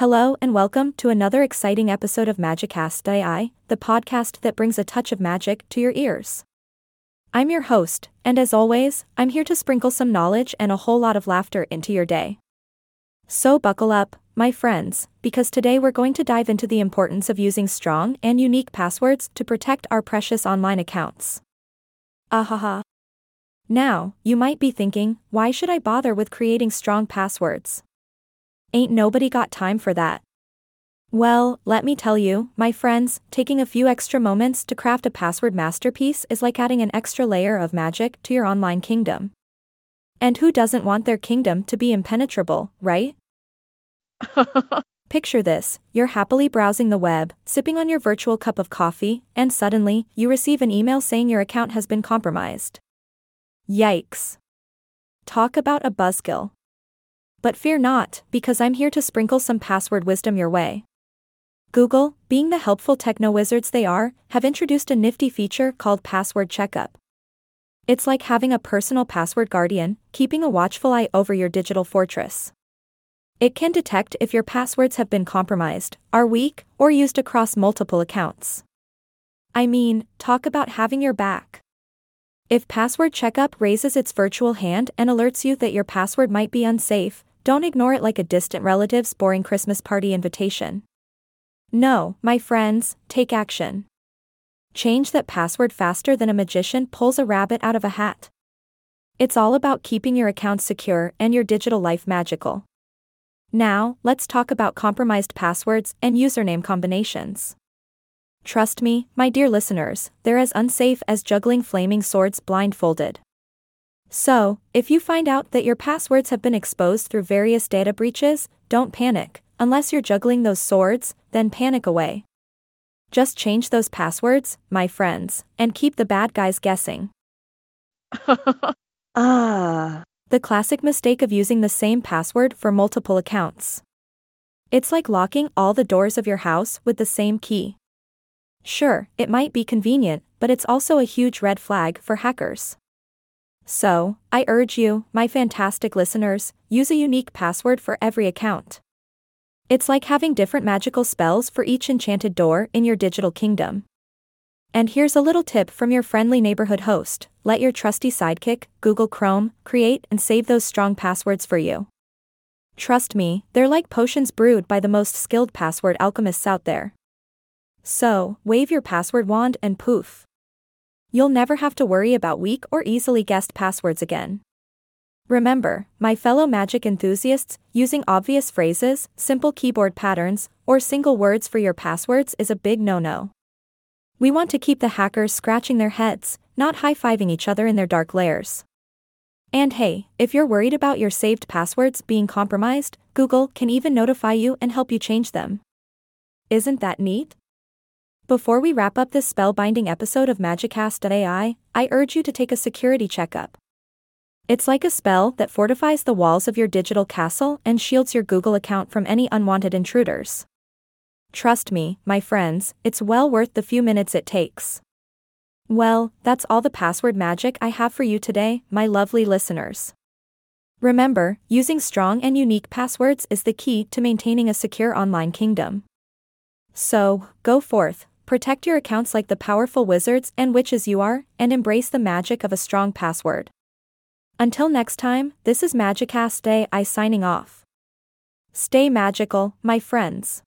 Hello and welcome to another exciting episode of Magicast AI, the podcast that brings a touch of magic to your ears. I'm your host, and as always, I'm here to sprinkle some knowledge and a whole lot of laughter into your day. So buckle up, my friends, because today we're going to dive into the importance of using strong and unique passwords to protect our precious online accounts. Ahaha. Now, you might be thinking, why should I bother with creating strong passwords? Ain't nobody got time for that. Well, let me tell you, my friends, taking a few extra moments to craft a password masterpiece is like adding an extra layer of magic to your online kingdom. And who doesn't want their kingdom to be impenetrable, right? Picture this you're happily browsing the web, sipping on your virtual cup of coffee, and suddenly, you receive an email saying your account has been compromised. Yikes. Talk about a buzzkill. But fear not, because I'm here to sprinkle some password wisdom your way. Google, being the helpful techno wizards they are, have introduced a nifty feature called Password Checkup. It's like having a personal password guardian, keeping a watchful eye over your digital fortress. It can detect if your passwords have been compromised, are weak, or used across multiple accounts. I mean, talk about having your back. If Password Checkup raises its virtual hand and alerts you that your password might be unsafe, don't ignore it like a distant relative's boring Christmas party invitation. No, my friends, take action. Change that password faster than a magician pulls a rabbit out of a hat. It's all about keeping your account secure and your digital life magical. Now, let's talk about compromised passwords and username combinations. Trust me, my dear listeners, they're as unsafe as juggling flaming swords blindfolded. So, if you find out that your passwords have been exposed through various data breaches, don't panic. Unless you're juggling those swords, then panic away. Just change those passwords, my friends, and keep the bad guys guessing. ah. The classic mistake of using the same password for multiple accounts. It's like locking all the doors of your house with the same key. Sure, it might be convenient, but it's also a huge red flag for hackers. So, I urge you, my fantastic listeners, use a unique password for every account. It's like having different magical spells for each enchanted door in your digital kingdom. And here's a little tip from your friendly neighborhood host let your trusty sidekick, Google Chrome, create and save those strong passwords for you. Trust me, they're like potions brewed by the most skilled password alchemists out there. So, wave your password wand and poof, You'll never have to worry about weak or easily guessed passwords again. Remember, my fellow magic enthusiasts, using obvious phrases, simple keyboard patterns, or single words for your passwords is a big no no. We want to keep the hackers scratching their heads, not high fiving each other in their dark lairs. And hey, if you're worried about your saved passwords being compromised, Google can even notify you and help you change them. Isn't that neat? Before we wrap up this spellbinding episode of Magicast.ai, I urge you to take a security checkup. It's like a spell that fortifies the walls of your digital castle and shields your Google account from any unwanted intruders. Trust me, my friends, it's well worth the few minutes it takes. Well, that's all the password magic I have for you today, my lovely listeners. Remember, using strong and unique passwords is the key to maintaining a secure online kingdom. So, go forth, Protect your accounts like the powerful wizards and witches you are, and embrace the magic of a strong password. Until next time, this is Magicast.ai signing off. Stay magical, my friends.